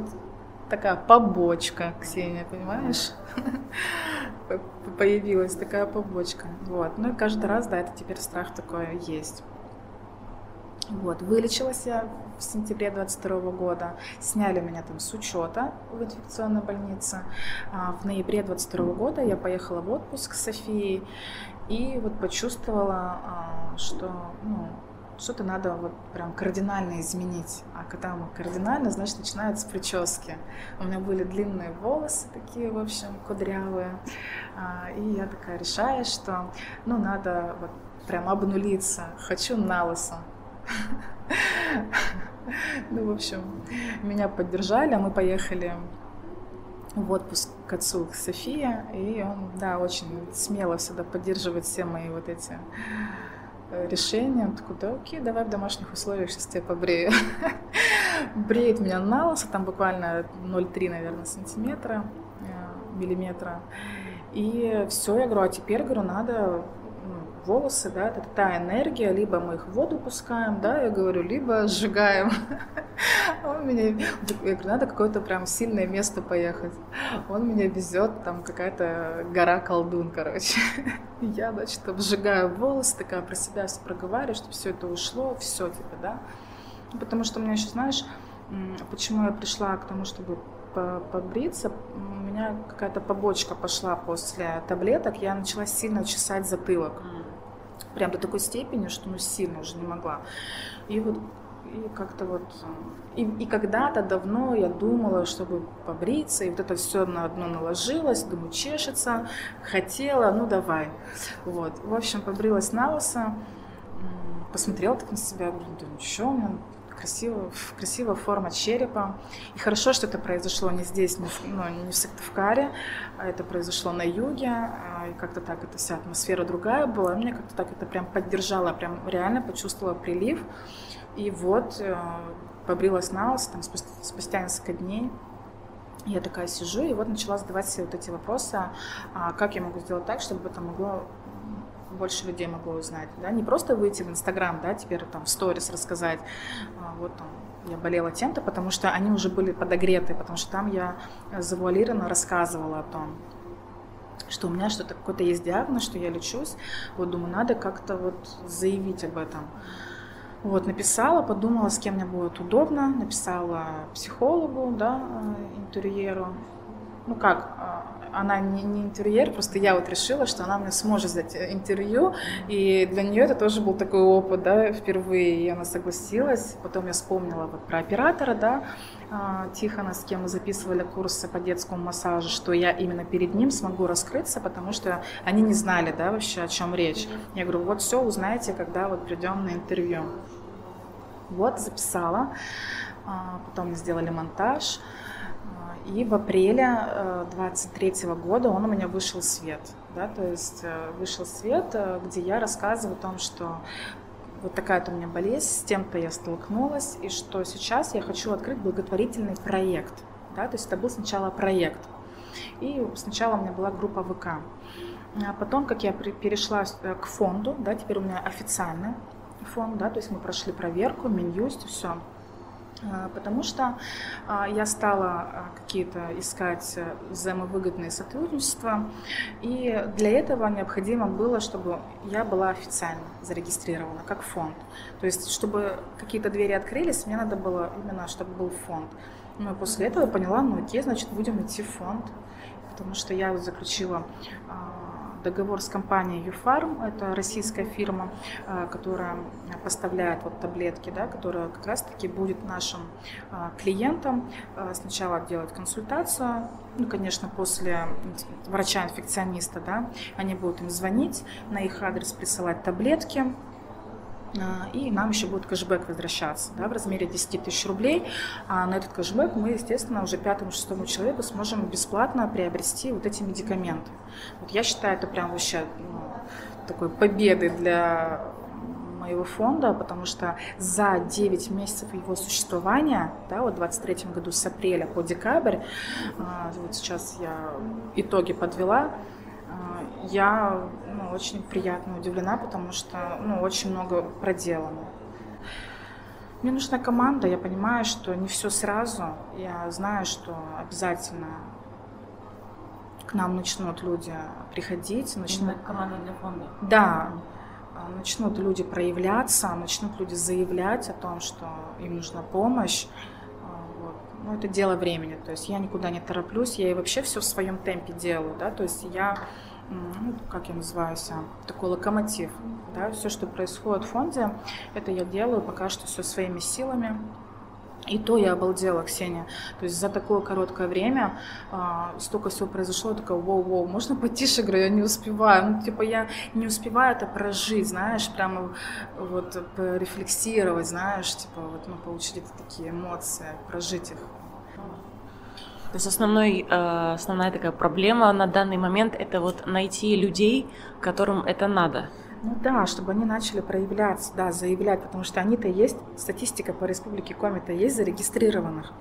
такая побочка, Ксения, понимаешь? Появилась такая побочка. Вот. Ну и каждый раз, да, это теперь страх такой есть. Вот, вылечилась я в сентябре 22 года, сняли меня там с учета в инфекционной больнице. А в ноябре 22 года я поехала в отпуск с Софией и вот почувствовала, а, что ну, что-то надо вот прям кардинально изменить. А когда мы кардинально, значит, начинаются прически. У меня были длинные волосы такие, в общем, кудрявые. А, и я такая решаю, что, ну, надо вот прям обнулиться. Хочу на лысо. Ну, в общем, меня поддержали, а мы поехали в отпуск к отцу к Софии, и он, да, очень смело всегда поддерживает все мои вот эти решение. Он такой, да окей, давай в домашних условиях сейчас тебя побрею. Бреет меня на лысо, там буквально 0,3, наверное, сантиметра, э, миллиметра. И все, я говорю, а теперь, говорю, надо волосы, да, это та энергия, либо мы их в воду пускаем, да, я говорю, либо сжигаем. Он меня, я говорю, надо какое-то прям сильное место поехать. Он меня везет, там какая-то гора колдун, короче. Я, значит, обжигаю волосы, такая про себя все проговариваю, чтобы все это ушло, все, типа, да. Потому что у меня еще, знаешь, почему я пришла к тому, чтобы побриться, у меня какая-то побочка пошла после таблеток, я начала сильно чесать затылок прям до такой степени, что ну сильно уже не могла. И вот и как-то вот и, и когда-то давно я думала, чтобы побриться, и вот это все на одно наложилось, думаю, чешется, хотела, ну давай. Вот. В общем, побрилась на лысо, посмотрела так на себя, думаю, да ничего, у меня красиво, красивая форма черепа. И хорошо, что это произошло не здесь, не в, ну, не в Сыктывкаре, а это произошло на юге, а, и как-то так эта вся атмосфера другая была. Мне как-то так это прям поддержало, прям реально почувствовала прилив. И вот э, побрилась на лос, там спустя, спустя несколько дней я такая сижу и вот начала задавать себе вот эти вопросы, а как я могу сделать так, чтобы это могло больше людей могло узнать, да, не просто выйти в Инстаграм, да, теперь там в сторис рассказать, а, вот там я болела тем-то, потому что они уже были подогреты, потому что там я завуалированно рассказывала о том, что у меня что-то какой-то есть диагноз, что я лечусь, вот думаю, надо как-то вот заявить об этом. Вот, написала, подумала, с кем мне будет удобно, написала психологу, да, э, интерьеру. Ну как, э, она не, не интерьер, просто я вот решила, что она мне сможет взять интервью, и для нее это тоже был такой опыт, да, впервые, и она согласилась. Потом я вспомнила вот про оператора, да, э, Тихона, с кем мы записывали курсы по детскому массажу, что я именно перед ним смогу раскрыться, потому что они не знали, да, вообще о чем речь. Я говорю, вот все узнаете, когда вот придем на интервью. Вот, записала. А, потом сделали монтаж. И в апреле 23 э, года он у меня вышел в свет. Да, то есть э, вышел в свет, э, где я рассказываю о том, что вот такая-то у меня болезнь, с тем-то я столкнулась, и что сейчас я хочу открыть благотворительный проект. Да, то есть это был сначала проект. И сначала у меня была группа ВК. А потом, как я перешла к фонду, да, теперь у меня официально фонд, да, то есть мы прошли проверку, Минюст, все. А, потому что а, я стала а, какие-то искать э, взаимовыгодные сотрудничества, и для этого необходимо было, чтобы я была официально зарегистрирована как фонд. То есть, чтобы какие-то двери открылись, мне надо было именно, чтобы был фонд. Ну и после этого я поняла, ну окей, значит, будем идти в фонд, потому что я заключила договор с компанией Юфарм, это российская фирма, э, которая поставляет вот таблетки, да, которая как раз-таки будет нашим э, клиентам э, сначала делать консультацию, ну, конечно, после врача-инфекциониста, да, они будут им звонить, на их адрес присылать таблетки, и нам еще будет кэшбэк возвращаться да, в размере 10 тысяч рублей. А на этот кэшбэк мы, естественно, уже пятому-шестому человеку сможем бесплатно приобрести вот эти медикаменты. Вот я считаю, это прям вообще ну, такой победой для моего фонда, потому что за 9 месяцев его существования, да, вот в 23 году с апреля по декабрь, а, вот сейчас я итоги подвела, я ну, очень приятно удивлена, потому что ну, очень много проделано. Мне нужна команда, я понимаю, что не все сразу. Я знаю, что обязательно к нам начнут люди приходить. Начнут... команда для фонда? Да. Начнут люди проявляться, начнут люди заявлять о том, что им нужна помощь. Вот. Ну, это дело времени. То есть я никуда не тороплюсь, я и вообще все в своем темпе делаю. Да? То есть я ну, как я называюсь, такой локомотив. Да? Все, что происходит в фонде, это я делаю пока что все своими силами. И то я обалдела, Ксения. То есть за такое короткое время а, столько всего произошло, я такая, воу-воу, можно потише, говорю, я не успеваю. Ну, типа, я не успеваю это прожить, знаешь, прямо вот рефлексировать, знаешь, типа, вот, ну, получить такие эмоции, прожить их. То есть основной, э, основная такая проблема на данный момент это вот найти людей, которым это надо. Ну да, чтобы они начали проявляться, да, заявлять, потому что они-то есть, статистика по республике Коми-то есть зарегистрированных,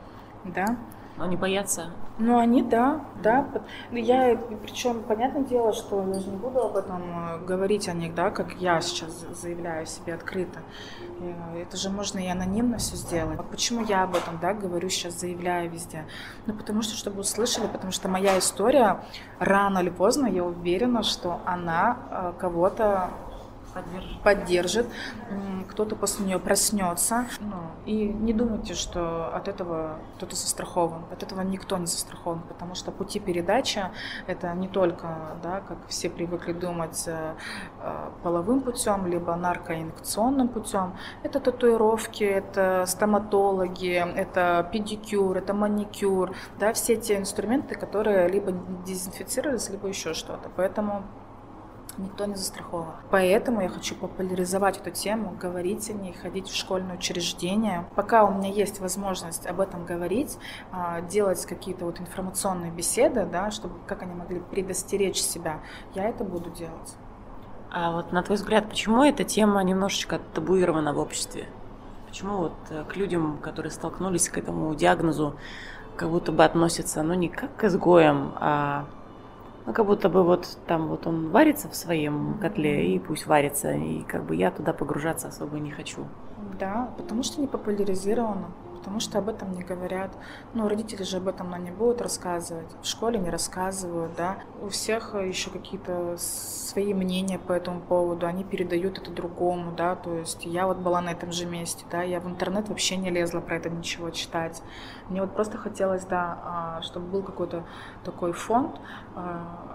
да. Они боятся? Ну, они, да, да. Я, причем, понятное дело, что я же не буду об этом э, говорить о них, да, как я сейчас заявляю себе открыто. Э, это же можно и анонимно все сделать. А почему я об этом, да, говорю сейчас, заявляю везде? Ну, потому что, чтобы услышали, потому что моя история рано или поздно, я уверена, что она э, кого-то поддержит, поддержит кто-то после нее проснется. Ну, и не думайте, что от этого кто-то застрахован. От этого никто не застрахован, потому что пути передачи это не только, да, как все привыкли думать, э, э, половым путем, либо наркоинъекционным путем. Это татуировки, это стоматологи, это педикюр, это маникюр, да, все те инструменты, которые либо дезинфицировались, либо еще что-то. Поэтому никто не застрахован. Поэтому я хочу популяризовать эту тему, говорить о ней, ходить в школьное учреждение. Пока у меня есть возможность об этом говорить, а, делать какие-то вот информационные беседы, да, чтобы как они могли предостеречь себя, я это буду делать. А вот на твой взгляд, почему эта тема немножечко табуирована в обществе? Почему вот э, к людям, которые столкнулись к этому диагнозу, как будто бы относятся, ну, не как к изгоям, а ну, как будто бы вот там вот он варится в своем котле, и пусть варится, и как бы я туда погружаться особо не хочу. Да, потому что не популяризировано, потому что об этом не говорят. Ну, родители же об этом нам не будут рассказывать, в школе не рассказывают, да. У всех еще какие-то свои мнения по этому поводу, они передают это другому, да, то есть я вот была на этом же месте, да, я в интернет вообще не лезла про это ничего читать. Мне вот просто хотелось, да, а, чтобы был какой-то такой фонд, а,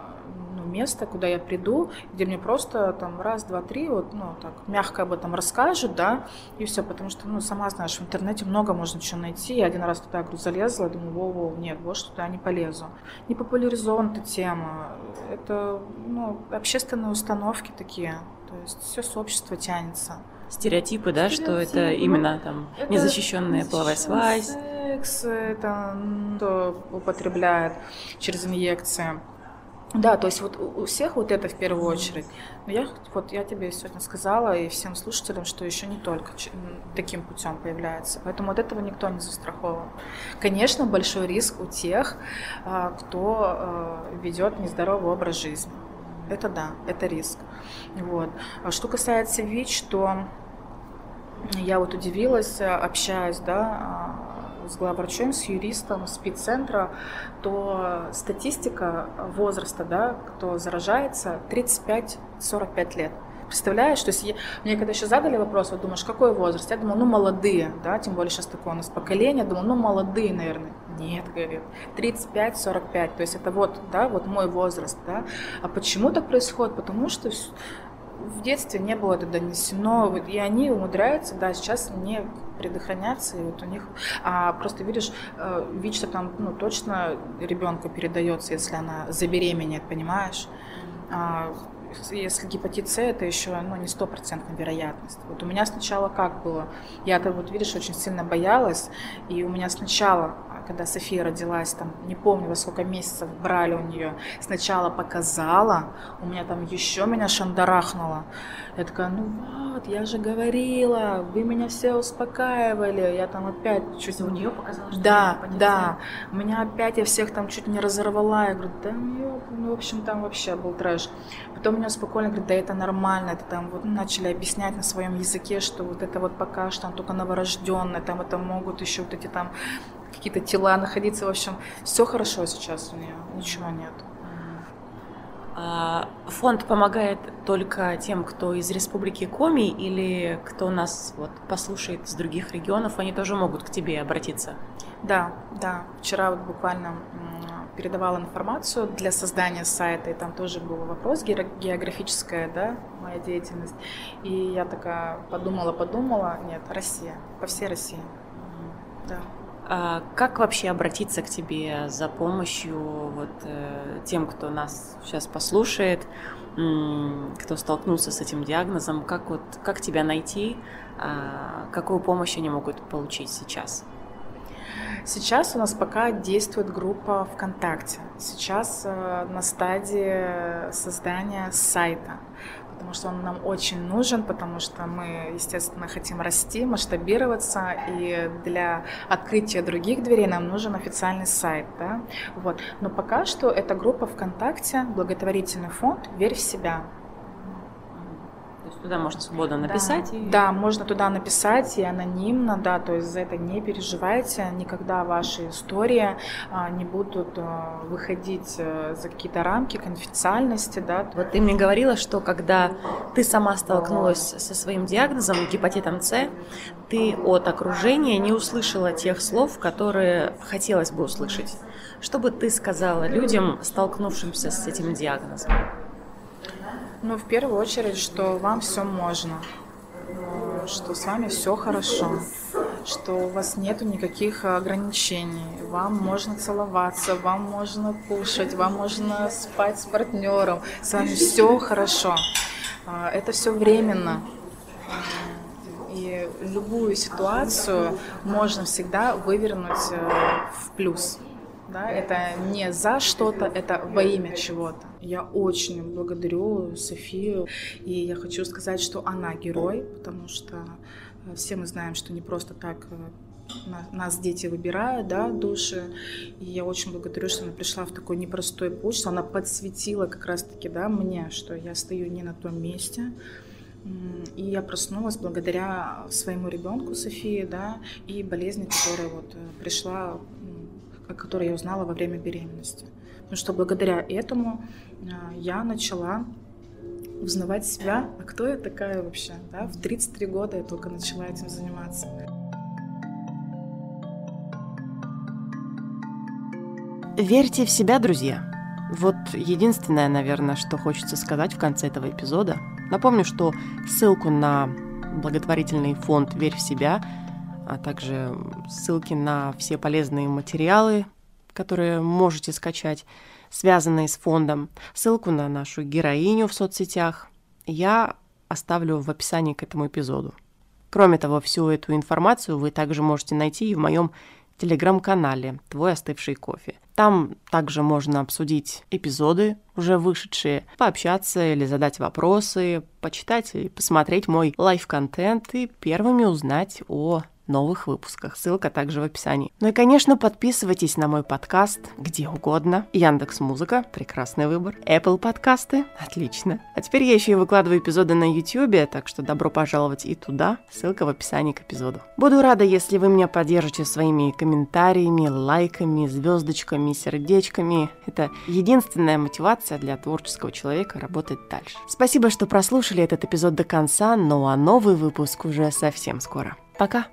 ну, место, куда я приду, где мне просто там раз, два, три, вот, ну, так, мягко об этом расскажут, да, и все, потому что, ну, сама знаешь, в интернете много можно чего найти. Я один раз туда, говорю, залезла, думаю, во-во, нет, больше туда не полезу. Не популяризована эта тема. Это, ну, общественные установки такие. То есть все сообщество тянется. Стереотипы, да, Стереотипы. что это ну, именно там это незащищенная половая связь. Секс, это кто употребляет через инъекции да, то есть вот у всех вот это в первую очередь. Но я вот я тебе сегодня сказала и всем слушателям, что еще не только таким путем появляется. Поэтому от этого никто не застрахован. Конечно, большой риск у тех, а, кто а, ведет нездоровый образ жизни. Это да, это риск. Вот. А что касается ВИЧ, то я вот удивилась, общаясь, да, с главврачом, с юристом спеццентра, то статистика возраста, да, кто заражается, 35-45 лет. Представляешь, то есть мне когда еще задали вопрос, вот думаешь, какой возраст? Я думала, ну молодые, да, тем более сейчас такое у нас поколение, думаю, ну молодые, наверное. Нет, говорит, 35-45, то есть это вот, да, вот мой возраст, да. А почему так происходит? Потому что в детстве не было это донесено, и они умудряются, да, сейчас не предохраняться, и вот у них, а просто видишь, э, ВИЧ там, ну, точно ребенку передается, если она забеременеет, понимаешь? А, если гепатит С, это еще ну, не стопроцентная вероятность. Вот у меня сначала как было? Я-то, вот видишь, очень сильно боялась, и у меня сначала когда София родилась, там, не помню, во сколько месяцев брали у нее, сначала показала, у меня там еще меня шандарахнуло. Я такая, ну вот, я же говорила, вы меня все успокаивали, я там опять чуть... У нее показала, что Да, да, меня опять я всех там чуть не разорвала, я говорю, да, ну, в общем, там вообще был трэш. Потом меня спокойно говорит, да это нормально, это там вот начали объяснять на своем языке, что вот это вот пока что он только новорожденный, там это могут еще вот эти там какие-то тела находиться. В общем, все хорошо сейчас у нее, ничего нет. А, фонд помогает только тем, кто из Республики Коми или кто нас вот послушает с других регионов, они тоже могут к тебе обратиться? Да, да. Вчера вот буквально передавала информацию для создания сайта, и там тоже был вопрос географическая, да, моя деятельность. И я такая подумала, подумала, нет, Россия, по всей России. Да. А как вообще обратиться к тебе за помощью вот, э, тем, кто нас сейчас послушает, кто столкнулся с этим диагнозом? Как, вот, как тебя найти? А, какую помощь они могут получить сейчас? Сейчас у нас пока действует группа ВКонтакте. Сейчас э, на стадии создания сайта потому что он нам очень нужен, потому что мы, естественно, хотим расти, масштабироваться, и для открытия других дверей нам нужен официальный сайт. Да? Вот. Но пока что эта группа ВКонтакте, благотворительный фонд «Верь в себя». Туда можно свободно написать. Да, и... да, можно туда написать и анонимно, да, то есть за это не переживайте, никогда ваши истории а, не будут а, выходить а, за какие-то рамки конфиденциальности, да. Вот ты мне говорила, что когда ты сама столкнулась со своим диагнозом гепатитом С, ты от окружения не услышала тех слов, которые хотелось бы услышать. Что бы ты сказала людям, столкнувшимся с этим диагнозом? Ну, в первую очередь, что вам все можно, э, что с вами все хорошо, что у вас нету никаких ограничений, вам можно целоваться, вам можно кушать, вам можно спать с партнером, с вами все хорошо. А, это все временно. И любую ситуацию можно всегда вывернуть э, в плюс да, это не за что-то, это во имя чего-то. Я очень благодарю Софию, и я хочу сказать, что она герой, потому что э, все мы знаем, что не просто так э, нас дети выбирают, да, души. И я очень благодарю, что она пришла в такой непростой путь, что она подсветила как раз-таки, да, мне, что я стою не на том месте. И я проснулась благодаря своему ребенку Софии, да, и болезни, которая вот э, пришла о которой я узнала во время беременности. Потому что благодаря этому а, я начала узнавать себя, а кто я такая вообще. Да? В 33 года я только начала этим заниматься. Верьте в себя, друзья. Вот единственное, наверное, что хочется сказать в конце этого эпизода. Напомню, что ссылку на благотворительный фонд «Верь в себя» а также ссылки на все полезные материалы, которые можете скачать, связанные с фондом, ссылку на нашу героиню в соцсетях, я оставлю в описании к этому эпизоду. Кроме того, всю эту информацию вы также можете найти и в моем телеграм-канале «Твой остывший кофе». Там также можно обсудить эпизоды, уже вышедшие, пообщаться или задать вопросы, почитать и посмотреть мой live -контент и первыми узнать о новых выпусках. Ссылка также в описании. Ну и, конечно, подписывайтесь на мой подкаст где угодно. Яндекс Музыка, прекрасный выбор. Apple подкасты, отлично. А теперь я еще и выкладываю эпизоды на YouTube, так что добро пожаловать и туда. Ссылка в описании к эпизоду. Буду рада, если вы меня поддержите своими комментариями, лайками, звездочками, сердечками. Это единственная мотивация для творческого человека работать дальше. Спасибо, что прослушали этот эпизод до конца, ну а новый выпуск уже совсем скоро. Пока!